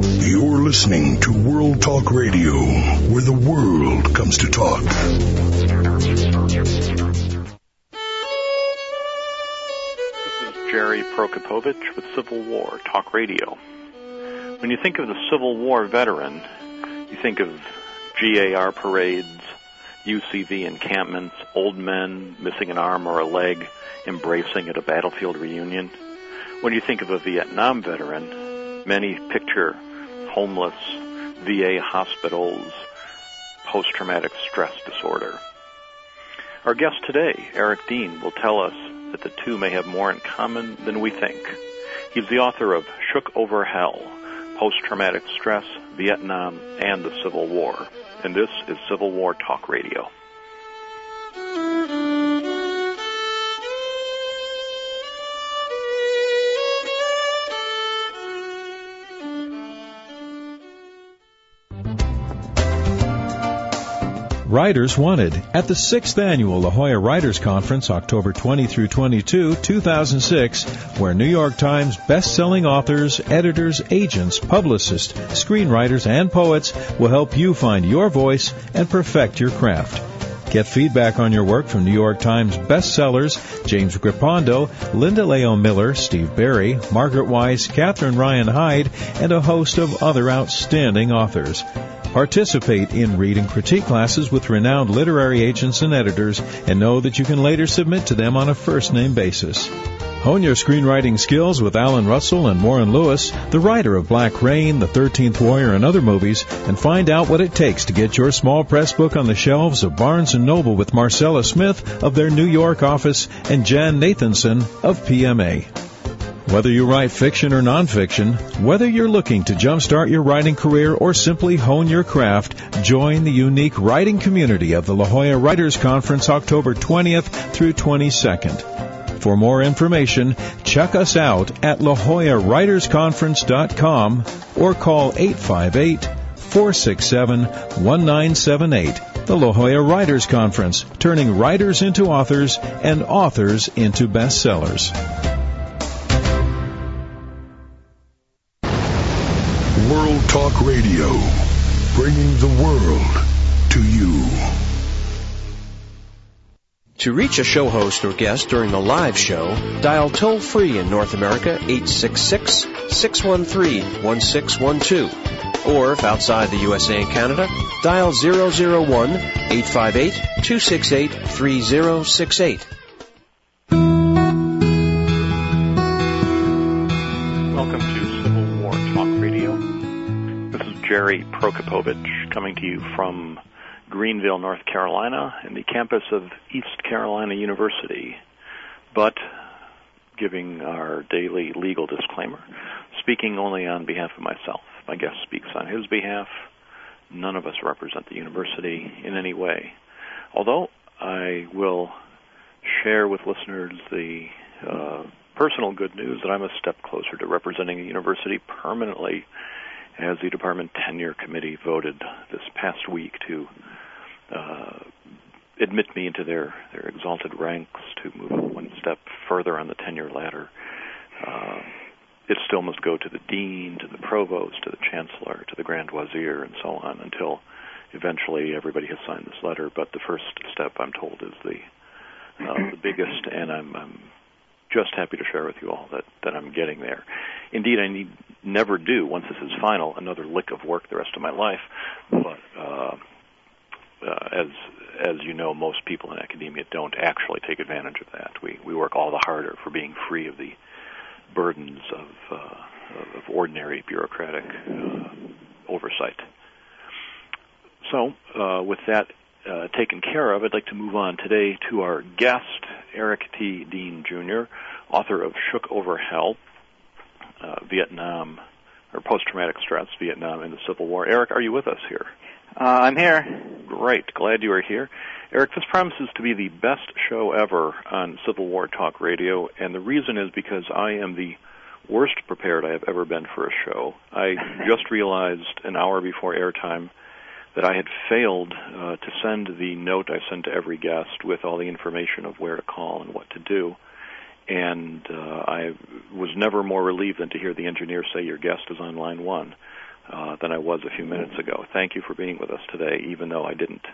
You're listening to World Talk Radio, where the world comes to talk. This is Jerry Prokopowicz with Civil War Talk Radio. When you think of the Civil War veteran, you think of GAR parades, UCV encampments, old men missing an arm or a leg, embracing at a battlefield reunion. When you think of a Vietnam veteran, many picture homeless, VA hospitals, post-traumatic stress disorder. Our guest today, Eric Dean, will tell us that the two may have more in common than we think. He's the author of Shook Over Hell, Post-Traumatic Stress, Vietnam, and the Civil War. And this is Civil War Talk Radio. Writers Wanted at the 6th Annual La Jolla Writers Conference, October 20 through 22, 2006, where New York Times best-selling authors, editors, agents, publicists, screenwriters, and poets will help you find your voice and perfect your craft. Get feedback on your work from New York Times bestsellers James Grippando, Linda Lael Miller, Steve Berry, Margaret Weis, Catherine Ryan Hyde, and a host of other outstanding authors. Participate in read and critique classes with renowned literary agents and editors and know that you can later submit to them on a first name basis. Hone your screenwriting skills with Alan Russell and Warren Lewis, the writer of Black Rain, The Thirteenth Warrior, and other movies, and find out what it takes to get your small press book on the shelves of Barnes & Noble with Marcella Smith of their New York office and Jan Nathanson of PMA. Whether you write fiction or nonfiction, whether you're looking to jumpstart your writing career or simply hone your craft, join the unique writing community of the La Jolla Writers Conference October 20th through 22nd. For more information, check us out at lajollawritersconference.com or call 858-467-1978. The La Jolla Writers Conference, turning writers into authors and authors into bestsellers. Talk Radio, bringing the world to you. To reach a show host or guest during the live show, dial toll free in North America 866 613 1612. Or if outside the USA and Canada, dial 001 858 268 3068. Jerry Prokopowicz coming to you from Greenville, North Carolina, and the campus of East Carolina University. But giving our daily legal disclaimer, speaking only on behalf of myself. My guest speaks on his behalf. None of us represent the university in any way. Although I will share with listeners the uh, personal good news that I'm a step closer to representing the university permanently as the department tenure committee voted this past week to uh, admit me into their, their exalted ranks to move one step further on the tenure ladder. Uh, it still must go to the dean, to the provost, to the chancellor, to the grand wazir, and so on until eventually everybody has signed this letter. But the first step, I'm told, is the uh, the biggest, and I'm, I'm just happy to share with you all that, that I'm getting there. Indeed, I need never do, once this is final, another lick of work the rest of my life. But uh, uh, as as you know, most people in academia don't actually take advantage of that. We we work all the harder for being free of the burdens of uh, of ordinary bureaucratic uh, oversight. So, uh, with that uh, taken care of, I'd like to move on today to our guest, Eric T. Dean Jr., author of Shook Over Hell, uh, Vietnam, or Post Traumatic Stress, Vietnam and the Civil War. Eric, are you with us here? Uh, I'm here. Great. Glad you are here. Eric, this promises to be the best show ever on Civil War Talk Radio, and the reason is because I am the worst prepared I have ever been for a show. I just realized an hour before airtime that I had failed uh, to send the note I send to every guest with all the information of where to call and what to do. And uh, I was never more relieved than to hear the engineer say your guest is on line one. uh, than I was a few minutes ago. Thank you for being with us today, even though I didn't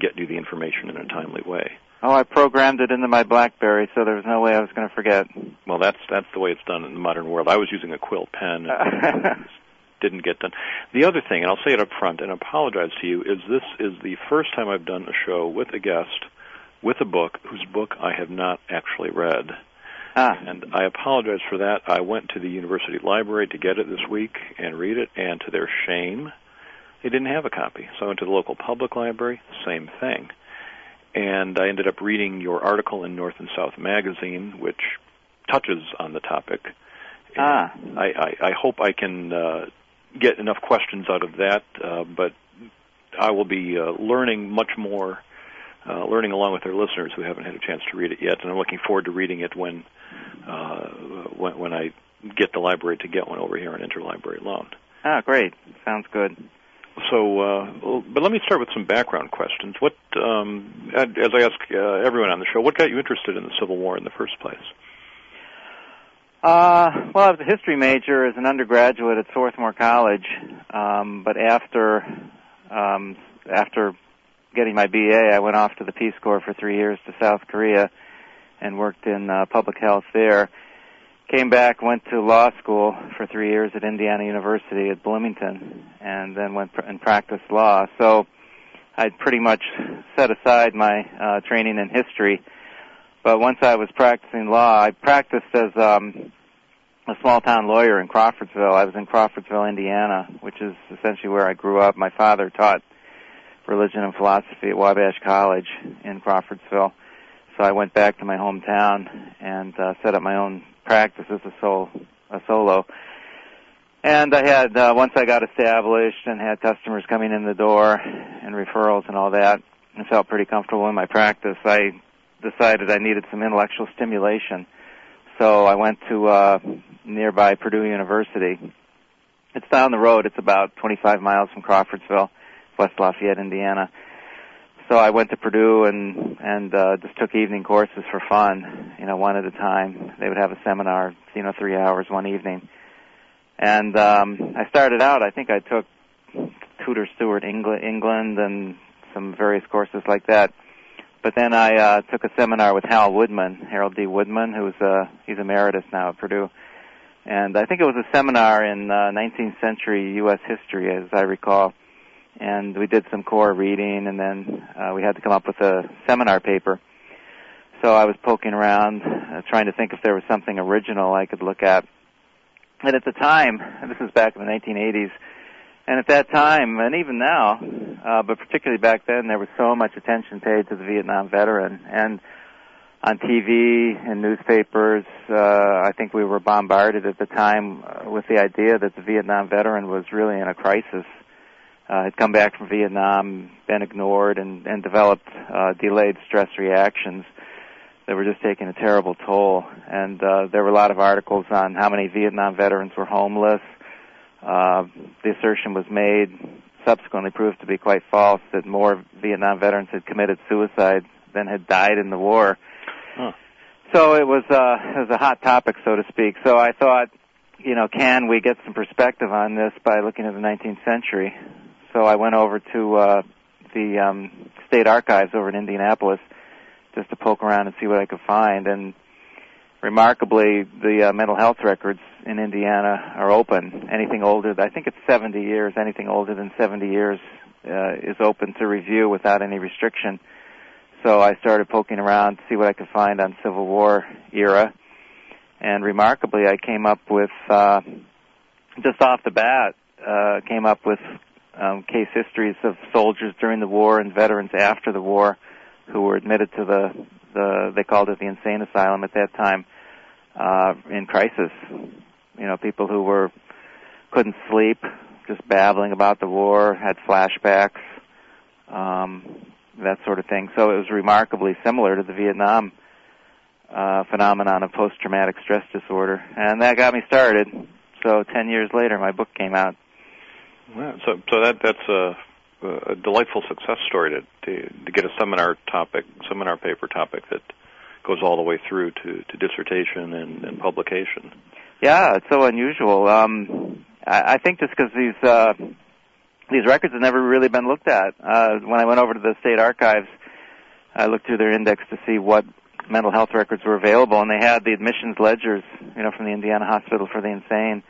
get you the information in a timely way. Oh, I programmed it into my BlackBerry, so there was no way I was going to forget. Well, that's that's the way it's done in the modern world. I was using a quill pen. Didn't get done. The other thing, and I'll say it up front and apologize to you, is this is the first time I've done a show with a guest with a book whose book I have not actually read. Ah. And I apologize for that. I went to the university library to get it this week and read it, and to their shame, they didn't have a copy. So I went to the local public library, same thing. And I ended up reading your article in North and South magazine, which touches on the topic. Ah. I, I, I hope I can uh, get enough questions out of that, uh, but I will be uh, learning much more, uh, learning along with our listeners who haven't had a chance to read it yet, and I'm looking forward to reading it when uh, when, when I get the library to get one over here on interlibrary loan. Ah, great. Sounds good. So, uh, but let me start with some background questions. What, um, as I ask uh, everyone on the show, what got you interested in the Civil War in the first place? Uh, well, I was a history major as an undergraduate at Swarthmore College, um, but after um, after getting my BA, I went off to the Peace Corps for three years to South Korea and worked in uh, public health there. Came back, went to law school for three years at Indiana University at Bloomington, and then went pr- and practiced law. So I'd pretty much set aside my uh, training in history but once I was practicing law, I practiced as um, a small town lawyer in Crawfordsville. I was in Crawfordsville, Indiana, which is essentially where I grew up. My father taught religion and philosophy at Wabash College in Crawfordsville. So I went back to my hometown and uh, set up my own practice as a, sol- a solo. And I had, uh, once I got established and had customers coming in the door and referrals and all that, I felt pretty comfortable in my practice. I decided I needed some intellectual stimulation. So I went to uh, nearby Purdue University. It's down the road. It's about 25 miles from Crawfordsville, West Lafayette, Indiana. So I went to Purdue and and uh, just took evening courses for fun, you know, one at a time. They would have a seminar, you know, three hours one evening. And um, I started out. I think I took Tudor Stuart England, England and some various courses like that. But then I uh, took a seminar with Hal Woodman, Harold D. Woodman, who's uh, he's emeritus now at Purdue, and I think it was a seminar in uh, 19th century U.S. history, as I recall. And we did some core reading, and then uh, we had to come up with a seminar paper. So I was poking around, uh, trying to think if there was something original I could look at. And at the time, this is back in the 1980s, and at that time, and even now, uh, but particularly back then, there was so much attention paid to the Vietnam veteran. And on TV and newspapers, uh, I think we were bombarded at the time uh, with the idea that the Vietnam veteran was really in a crisis. Uh, had come back from Vietnam, been ignored, and, and developed uh, delayed stress reactions that were just taking a terrible toll. And uh, there were a lot of articles on how many Vietnam veterans were homeless, the assertion was made, subsequently proved to be quite false, that more Vietnam veterans had committed suicide than had died in the war. Huh. So it was, uh, it was a hot topic, so to speak. So I thought, you know, can we get some perspective on this by looking at the 19th century? So I went over to uh, the um, state archives over in Indianapolis just to poke around and see what I could find. And remarkably, the uh, mental health records in Indiana are open. Anything older, I think it's 70 years. Anything older than 70 years uh, is open to review without any restriction. So I started poking around to see what I could find on Civil War era, and remarkably, I came up with uh, just off the bat uh, came up with um, case histories of soldiers during the war and veterans after the war who were admitted to the the they called it the insane asylum at that time uh, in crisis. You know, people who were couldn't sleep, just babbling about the war, had flashbacks, um, that sort of thing. So it was remarkably similar to the Vietnam uh, phenomenon of post-traumatic stress disorder, and that got me started. So ten years later, my book came out. Well, so, so that that's a, a delightful success story to, to to get a seminar topic, seminar paper topic that goes all the way through to, to dissertation and, and publication. Yeah, it's so unusual. Um, I, I think just because these uh, these records have never really been looked at. Uh, when I went over to the state archives, I looked through their index to see what mental health records were available, and they had the admissions ledgers, you know, from the Indiana Hospital for the Insane.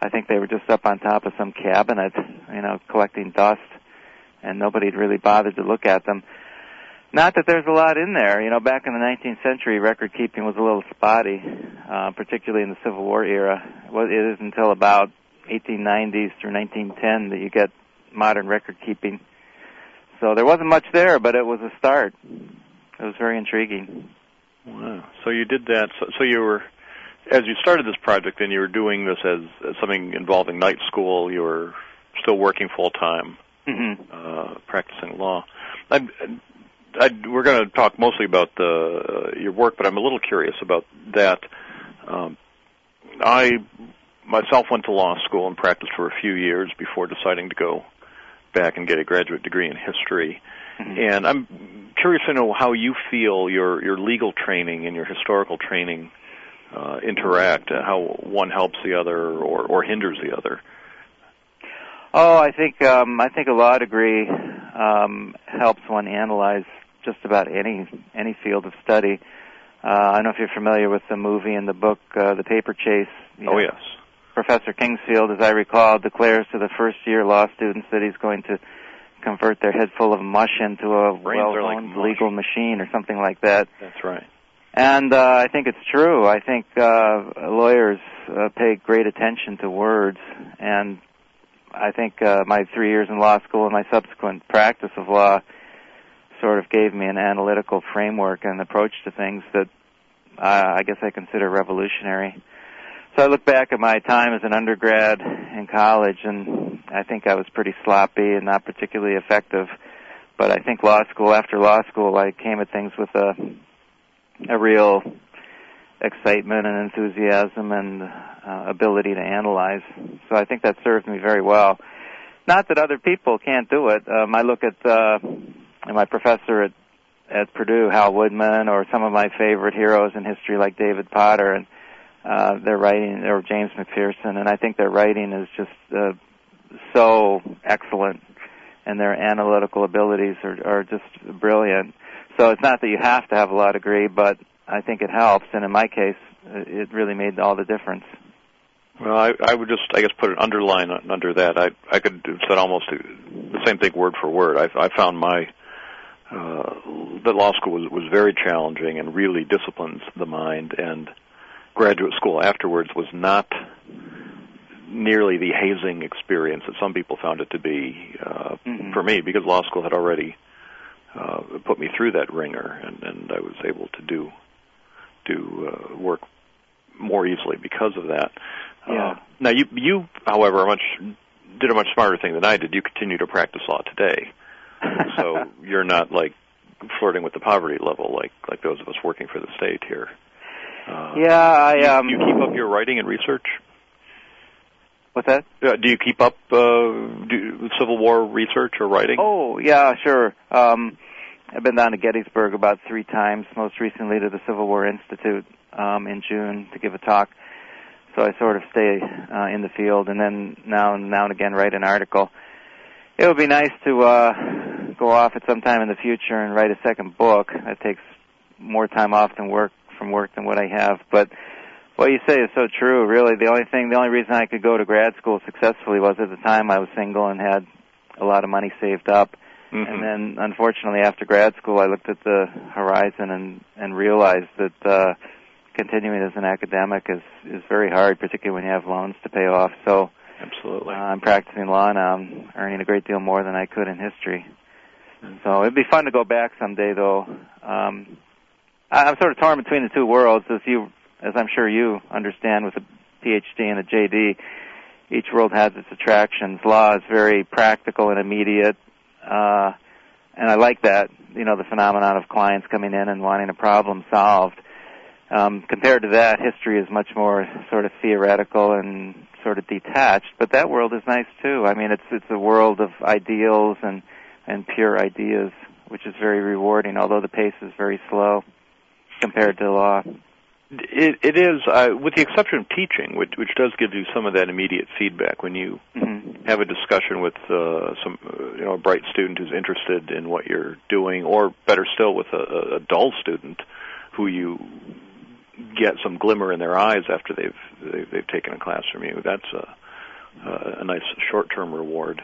I think they were just up on top of some cabinet, you know, collecting dust, and nobody had really bothered to look at them. Not that there's a lot in there. You know, back in the 19th century, record keeping was a little spotty, uh, particularly in the Civil War era. Well, it isn't until about 1890s through 1910 that you get modern record keeping. So there wasn't much there, but it was a start. It was very intriguing. Wow. So you did that. So, so you were, as you started this project, and you were doing this as, as something involving night school. You were still working full time, Mm-hmm. uh, practicing law. I, I, we're going to talk mostly about the, uh, your work, but I'm a little curious about that. Um, I myself went to law school and practiced for a few years before deciding to go back and get a graduate degree in history. Mhm. And I'm curious to know how you feel your your legal training and your historical training uh, interact, uh, how one helps the other or, or hinders the other. Oh, I think um, I think a law degree um, helps one analyze just about any any field of study. Uh, I don't know if you're familiar with the movie and the book, uh, The Paper Chase. You Oh know, yes. Professor Kingsfield, as I recall, declares to the first year law students that he's going to convert their head full of mush into a Brains are like legal machine or something like that. That's right. And uh, I think it's true. I think uh, lawyers uh, pay great attention to words, and I think uh, my three years in law school and my subsequent practice of law sort of gave me an analytical framework and approach to things that uh, I guess I consider revolutionary. So I look back at my time as an undergrad in college, and I think I was pretty sloppy and not particularly effective. But I think law school, after law school, I came at things with a a real excitement and enthusiasm and uh, ability to analyze. So I think that served me very well. Not that other people can't do it. Um, I look at uh, my professor at at Purdue, Hal Woodman, or some of my favorite heroes in history like David Potter, and uh, their writing, or James McPherson, and I think their writing is just uh, so excellent, and their analytical abilities are, are just brilliant. So it's not that you have to have a law degree, but I think it helps, and in my case, it really made all the difference. Well, I, I would just, I guess, put an underline under that. I, I could have said almost the same thing word for word. I, I found my uh, the law school was, was very challenging and really disciplines the mind. And graduate school afterwards was not nearly the hazing experience that some people found it to be uh, Mhm. for me, because law school had already uh, put me through that ringer, and, and I was able to do do uh, work more easily because of that. Yeah. Uh, now you you, however, much did a much smarter thing than I did. You continue to practice law today, so you're not like flirting with the poverty level like like those of us working for the state here. Uh, yeah, I um. do you keep up your writing and research? What's that? Uh, do you keep up uh, do, Civil War research or writing? Oh, yeah, sure. Um, I've been down to Gettysburg about three times, most recently to the Civil War Institute um, in June to give a talk. So I sort of stay uh, in the field, and then now and now and again write an article. It would be nice to uh, go off at some time in the future and write a second book. That takes more time off than work from work than what I have, but what you say is so true. Really, the only thing, the only reason I could go to grad school successfully was at the time I was single and had a lot of money saved up. Mhm. And then, unfortunately, after grad school, I looked at the horizon and and realized that uh, continuing as an academic is is very hard, particularly when you have loans to pay off. So Absolutely. uh, I'm practicing law now. I'm earning a great deal more than I could in history. So it'd be fun to go back someday, though. Um, I- I'm sort of torn between the two worlds, as you, as I'm sure you understand, with a PhD and a JD. Each world has its attractions. Law is very practical and immediate, uh, and I like that. You know, the phenomenon of clients coming in and wanting a problem solved. Um, compared to that, history is much more sort of theoretical and sort of detached. But that world is nice too. I mean, it's it's a world of ideals and and pure ideas, which is very rewarding. Although the pace is very slow compared to law. It, it is, uh, with the exception of teaching, which, which does give you some of that immediate feedback when you Mm-hmm. have a discussion with uh, some, you know, a bright student who's interested in what you're doing, or better still, with a, a dull student who you get some glimmer in their eyes after they've they've, they've taken a class from you. That's a, a, a nice short-term reward.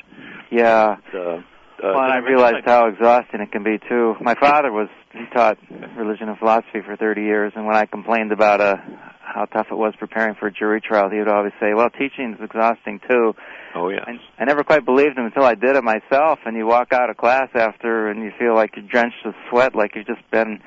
Yeah. Uh, well, and I realized how exhausting it can be too. My father was he taught religion and philosophy for 30 years, and when I complained about uh, how tough it was preparing for a jury trial, he would always say, "Well, teaching is exhausting too." Oh yeah. I, I never quite believed him until I did it myself, and you walk out of class after, and you feel like you're drenched with sweat, like you've just been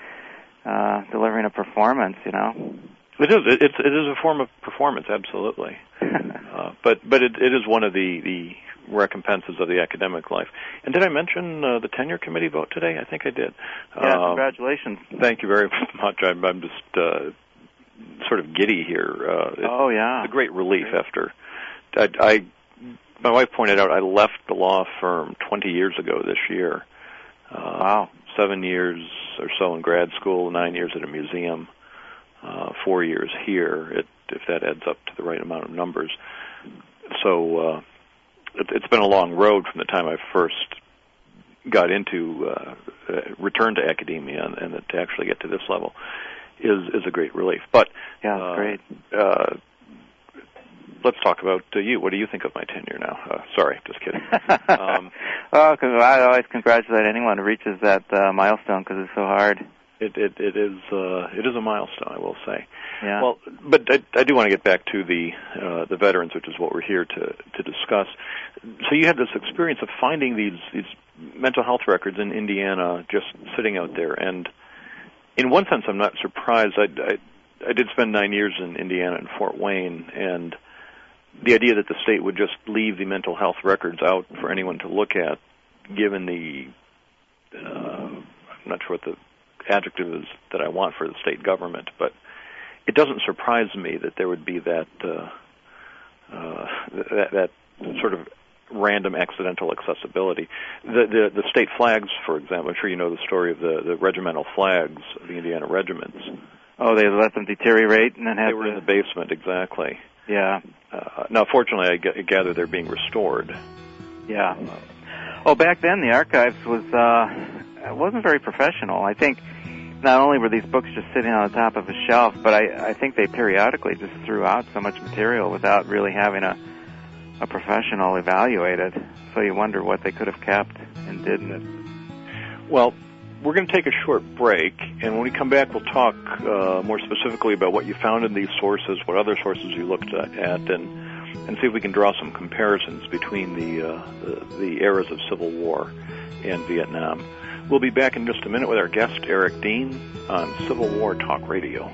uh, delivering a performance. You know. It's it is a form of performance, absolutely. uh, but but it, it is one of the the recompenses of the academic life. And did I mention uh, the tenure committee vote today? I think I did. Yeah, Um, congratulations. Thank you very much. I'm, I'm just uh, sort of giddy here. Uh, it's, Oh yeah. it's a great relief after I, I. My wife pointed out I left the law firm 20 years ago this year. Uh, Wow. Seven years or so in grad school, nine years at a museum, uh, four years here. It, if that adds up to the right amount of numbers. So uh, it's been a long road from the time I first got into uh, uh, return to academia and, and to actually get to this level is is a great relief. But Yeah, uh, great. Uh, let's talk about uh, you. What do you think of my tenure now? Uh, sorry, just kidding. Um, well, I always congratulate anyone who reaches that uh, milestone because it's so hard. It, it it is uh, it is a milestone, I will say. Yeah. Well, but I, I do want to get back to the uh, the veterans, which is what we're here to to discuss. So you had this experience of finding these these mental health records in Indiana, just sitting out there, and in one sense, I'm not surprised. I, I I did spend nine years in Indiana in Fort Wayne, and the idea that the state would just leave the mental health records out for anyone to look at, given the uh, I'm not sure what the adjective that I want for the state government, but it doesn't surprise me that there would be that uh, uh, that, that sort of random accidental accessibility. The, the the state flags, for example, I'm sure you know the story of the the regimental flags of the Indiana regiments. oh, they let them deteriorate and then have They were to, in the basement, exactly. yeah, Uh, now, fortunately, I, g- I gather they're being restored. yeah. Oh, back then the archives was uh, it wasn't very professional. I think not only were these books just sitting on the top of a shelf, but I, I think they periodically just threw out so much material without really having a a professional evaluate it. So you wonder what they could have kept and didn't. Well, we're going to take a short break, and when we come back, we'll talk uh, more specifically about what you found in these sources, what other sources you looked at, and and see if we can draw some comparisons between the, uh, the the eras of Civil War and Vietnam. We'll be back in just a minute with our guest, Eric Dean, on Civil War Talk Radio.